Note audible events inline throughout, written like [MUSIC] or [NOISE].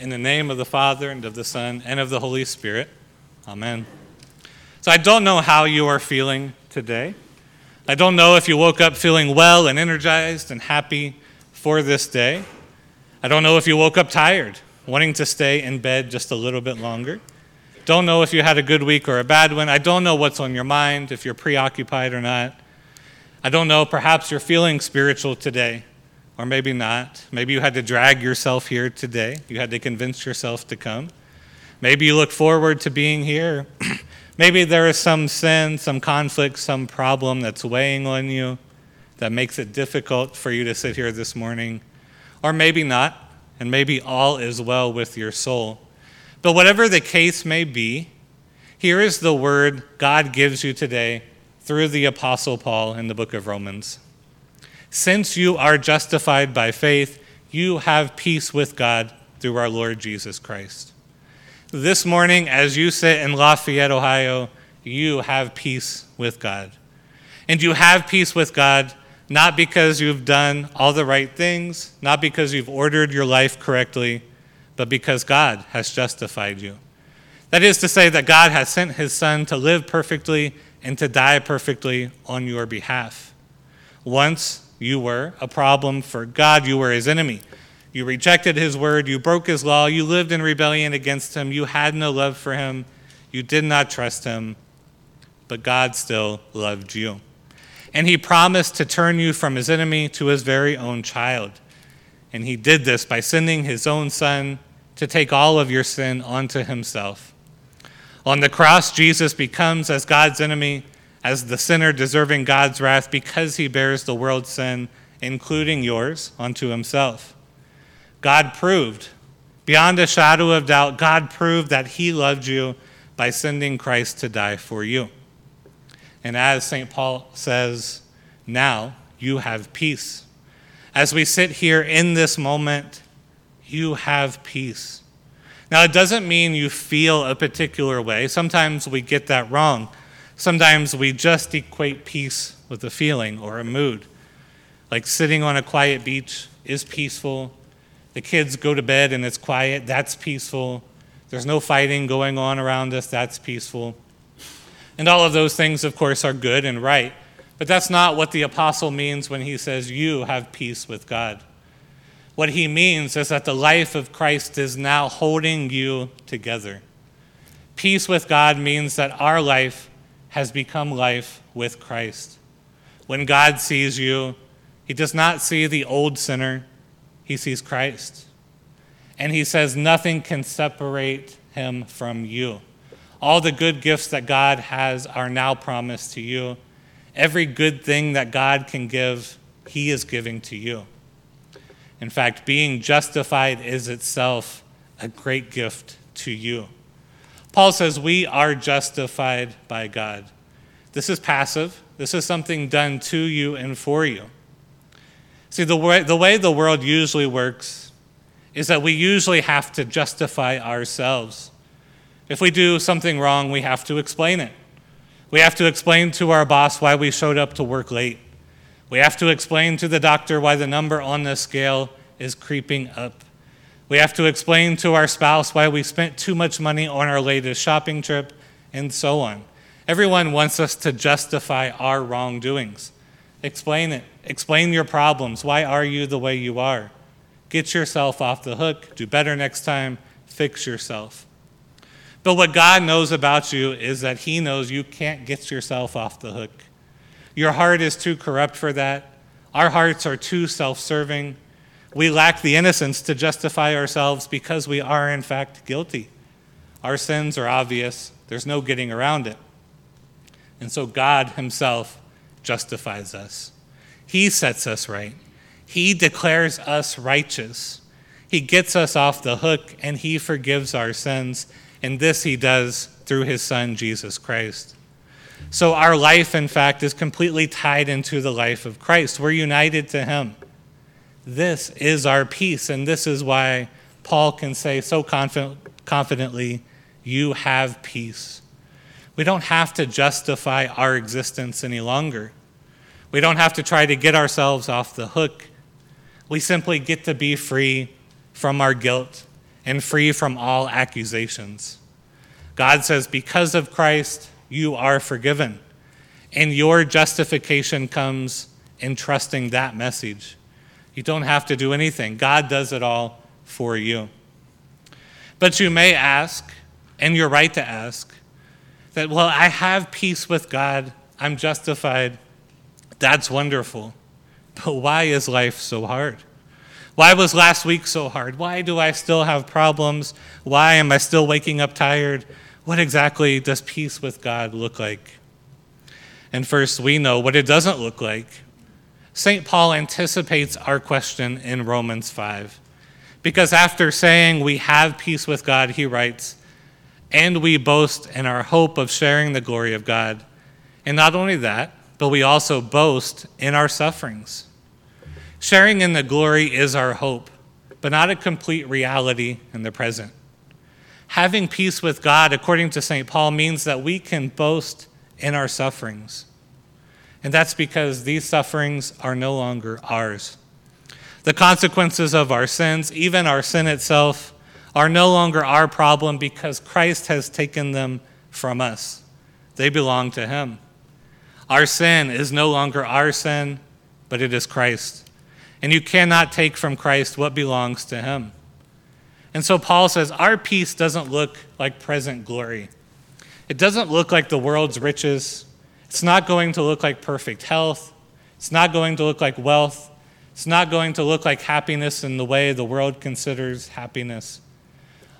In the name of the Father, and of the Son, and of the Holy Spirit. Amen. So I don't know how you are feeling today. I don't know if you woke up feeling well and energized and happy for this day. I don't know if you woke up tired, wanting to stay in bed just a little bit longer. Don't know if you had a good week or a bad one. I don't know what's on your mind, if you're preoccupied or not. I don't know, perhaps you're feeling spiritual today, or maybe not. Maybe you had to drag yourself here today. You had to convince yourself to come. Maybe you look forward to being here. [CLEARS THROAT] Maybe there is some sin, some conflict, some problem that's weighing on you that makes it difficult for you to sit here this morning. Or maybe not, and maybe all is well with your soul. But whatever the case may be, here is the word God gives you today through the Apostle Paul in the book of Romans. Since you are justified by faith, you have peace with God through our Lord Jesus Christ. This morning, as you sit in Lafayette, Ohio, you have peace with God. And you have peace with God not because you've done all the right things, not because you've ordered your life correctly, but because God has justified you. That is to say, that God has sent his Son to live perfectly and to die perfectly on your behalf. Once you were a problem for God, you were his enemy. You rejected his word. You broke his law. You lived in rebellion against him. You had no love for him. You did not trust him. But God still loved you. And he promised to turn you from his enemy to his very own child. And he did this by sending his own son to take all of your sin onto himself. On the cross, Jesus becomes as God's enemy, as the sinner deserving God's wrath because he bears the world's sin, including yours, unto himself. God proved, beyond a shadow of doubt, God proved that He loved you by sending Christ to die for you. And as St. Paul says, now you have peace. As we sit here in this moment, you have peace. Now, it doesn't mean you feel a particular way. Sometimes we get that wrong. Sometimes we just equate peace with a feeling or a mood. Like sitting on a quiet beach is peaceful, the kids go to bed and it's quiet. That's peaceful. There's no fighting going on around us. That's peaceful. And all of those things, of course, are good and right. But that's not what the apostle means when he says, You have peace with God. What he means is that the life of Christ is now holding you together. Peace with God means that our life has become life with Christ. When God sees you, he does not see the old sinner, he sees Christ. And he says, Nothing can separate him from you. All the good gifts that God has are now promised to you. Every good thing that God can give, he is giving to you. In fact, being justified is itself a great gift to you. Paul says, We are justified by God. This is passive, this is something done to you and for you. See, the way, the way the world usually works is that we usually have to justify ourselves. If we do something wrong, we have to explain it. We have to explain to our boss why we showed up to work late. We have to explain to the doctor why the number on the scale is creeping up. We have to explain to our spouse why we spent too much money on our latest shopping trip, and so on. Everyone wants us to justify our wrongdoings. Explain it. Explain your problems. Why are you the way you are? Get yourself off the hook. Do better next time. Fix yourself. But what God knows about you is that He knows you can't get yourself off the hook. Your heart is too corrupt for that. Our hearts are too self serving. We lack the innocence to justify ourselves because we are, in fact, guilty. Our sins are obvious, there's no getting around it. And so God Himself justifies us. He sets us right. He declares us righteous. He gets us off the hook and He forgives our sins. And this He does through His Son, Jesus Christ. So our life, in fact, is completely tied into the life of Christ. We're united to Him. This is our peace, and this is why Paul can say so confident, confidently, You have peace. We don't have to justify our existence any longer. We don't have to try to get ourselves off the hook. We simply get to be free from our guilt and free from all accusations. God says, because of Christ, you are forgiven. And your justification comes in trusting that message. You don't have to do anything, God does it all for you. But you may ask, and you're right to ask, that, well, I have peace with God, I'm justified. That's wonderful. But why is life so hard? Why was last week so hard? Why do I still have problems? Why am I still waking up tired? What exactly does peace with God look like? And first, we know what it doesn't look like. St. Paul anticipates our question in Romans 5. Because after saying we have peace with God, he writes, and we boast in our hope of sharing the glory of God. And not only that, but we also boast in our sufferings. Sharing in the glory is our hope, but not a complete reality in the present. Having peace with God, according to St. Paul, means that we can boast in our sufferings. And that's because these sufferings are no longer ours. The consequences of our sins, even our sin itself, are no longer our problem because Christ has taken them from us. They belong to Him. Our sin is no longer our sin, but it is Christ. And you cannot take from Christ what belongs to Him. And so Paul says, Our peace doesn't look like present glory. It doesn't look like the world's riches. It's not going to look like perfect health. It's not going to look like wealth. It's not going to look like happiness in the way the world considers happiness.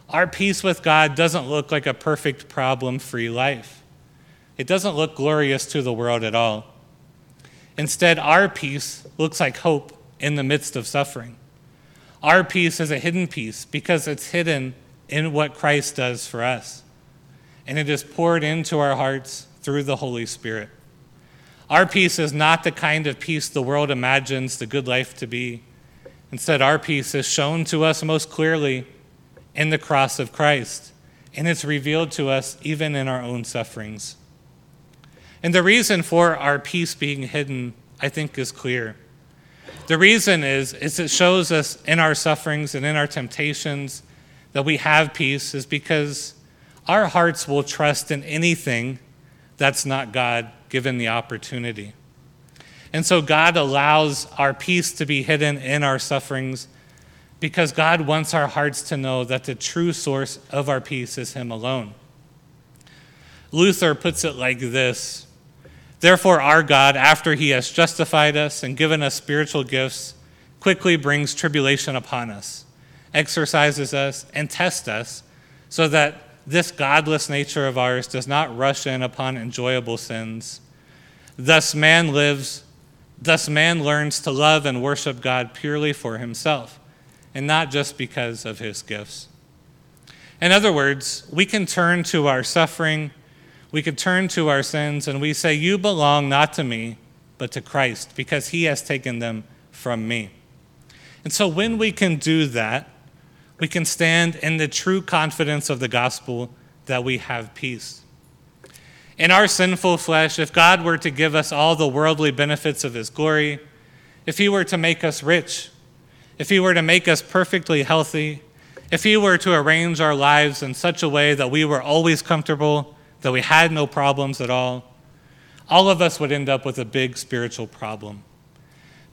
Our peace with God doesn't look like a perfect problem free life. It doesn't look glorious to the world at all. Instead, our peace looks like hope in the midst of suffering. Our peace is a hidden peace because it's hidden in what Christ does for us. And it is poured into our hearts through the Holy Spirit. Our peace is not the kind of peace the world imagines the good life to be. Instead, our peace is shown to us most clearly in the cross of Christ, and it's revealed to us even in our own sufferings. And the reason for our peace being hidden, I think, is clear. The reason is, is it shows us in our sufferings and in our temptations that we have peace is because our hearts will trust in anything that's not God given the opportunity. And so God allows our peace to be hidden in our sufferings because God wants our hearts to know that the true source of our peace is Him alone. Luther puts it like this Therefore, our God, after he has justified us and given us spiritual gifts, quickly brings tribulation upon us, exercises us, and tests us, so that this godless nature of ours does not rush in upon enjoyable sins. Thus, man lives, thus, man learns to love and worship God purely for himself, and not just because of his gifts. In other words, we can turn to our suffering we can turn to our sins and we say, You belong not to me, but to Christ, because he has taken them from me. And so when we can do that, we can stand in the true confidence of the gospel that we have peace. In our sinful flesh, if God were to give us all the worldly benefits of his glory, if he were to make us rich, if he were to make us perfectly healthy, if he were to arrange our lives in such a way that we were always comfortable, that we had no problems at all, all of us would end up with a big spiritual problem.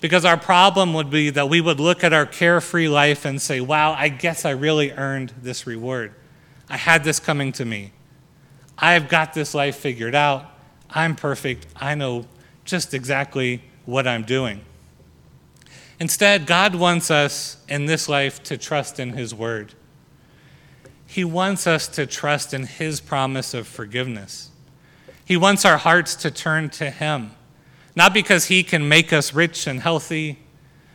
Because our problem would be that we would look at our carefree life and say, wow, I guess I really earned this reward. I had this coming to me. I've got this life figured out. I'm perfect. I know just exactly what I'm doing. Instead, God wants us in this life to trust in His Word. He wants us to trust in His promise of forgiveness. He wants our hearts to turn to Him, not because He can make us rich and healthy,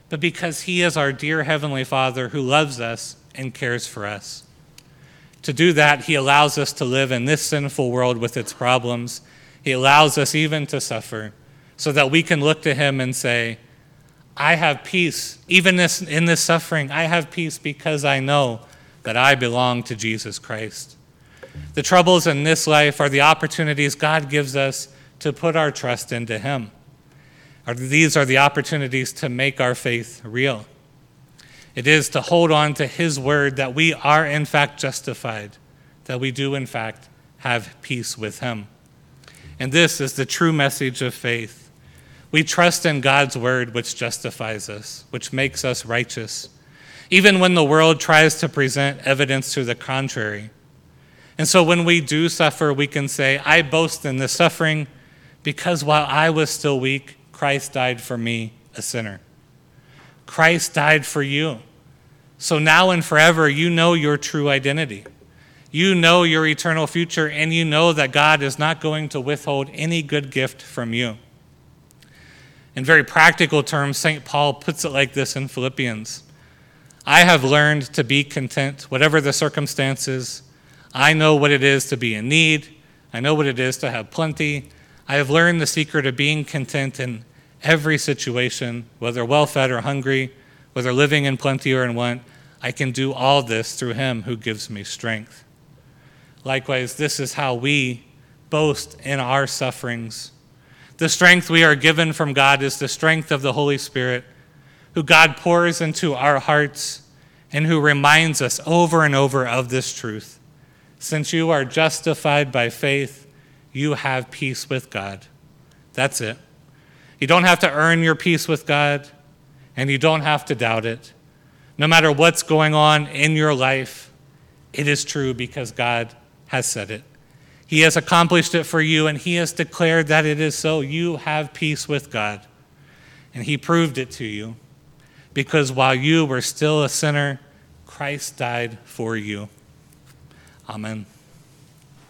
but because He is our dear Heavenly Father who loves us and cares for us. To do that, He allows us to live in this sinful world with its problems. He allows us even to suffer so that we can look to Him and say, I have peace. Even in this suffering, I have peace because I know that I belong to Jesus Christ. The troubles in this life are the opportunities God gives us to put our trust into Him. These are the opportunities to make our faith real. It is to hold on to His word that we are, in fact, justified, that we do, in fact, have peace with Him. And this is the true message of faith. We trust in God's word, which justifies us, which makes us righteous, even when the world tries to present evidence to the contrary. And so when we do suffer, we can say, I boast in the suffering because while I was still weak, Christ died for me, a sinner. Christ died for you. So now and forever, you know your true identity. You know your eternal future, and you know that God is not going to withhold any good gift from you. In very practical terms, St. Paul puts it like this in Philippians I have learned to be content, whatever the circumstances. I know what it is to be in need. I know what it is to have plenty. I have learned the secret of being content in every situation, whether well fed or hungry, whether living in plenty or in want. I can do all this through him who gives me strength. Likewise, this is how we boast in our sufferings. The strength we are given from God is the strength of the Holy Spirit, who God pours into our hearts and who reminds us over and over of this truth. Since you are justified by faith, you have peace with God. That's it. You don't have to earn your peace with God, and you don't have to doubt it. No matter what's going on in your life, it is true because God has said it. He has accomplished it for you, and He has declared that it is so. You have peace with God. And He proved it to you because while you were still a sinner, Christ died for you. Amen.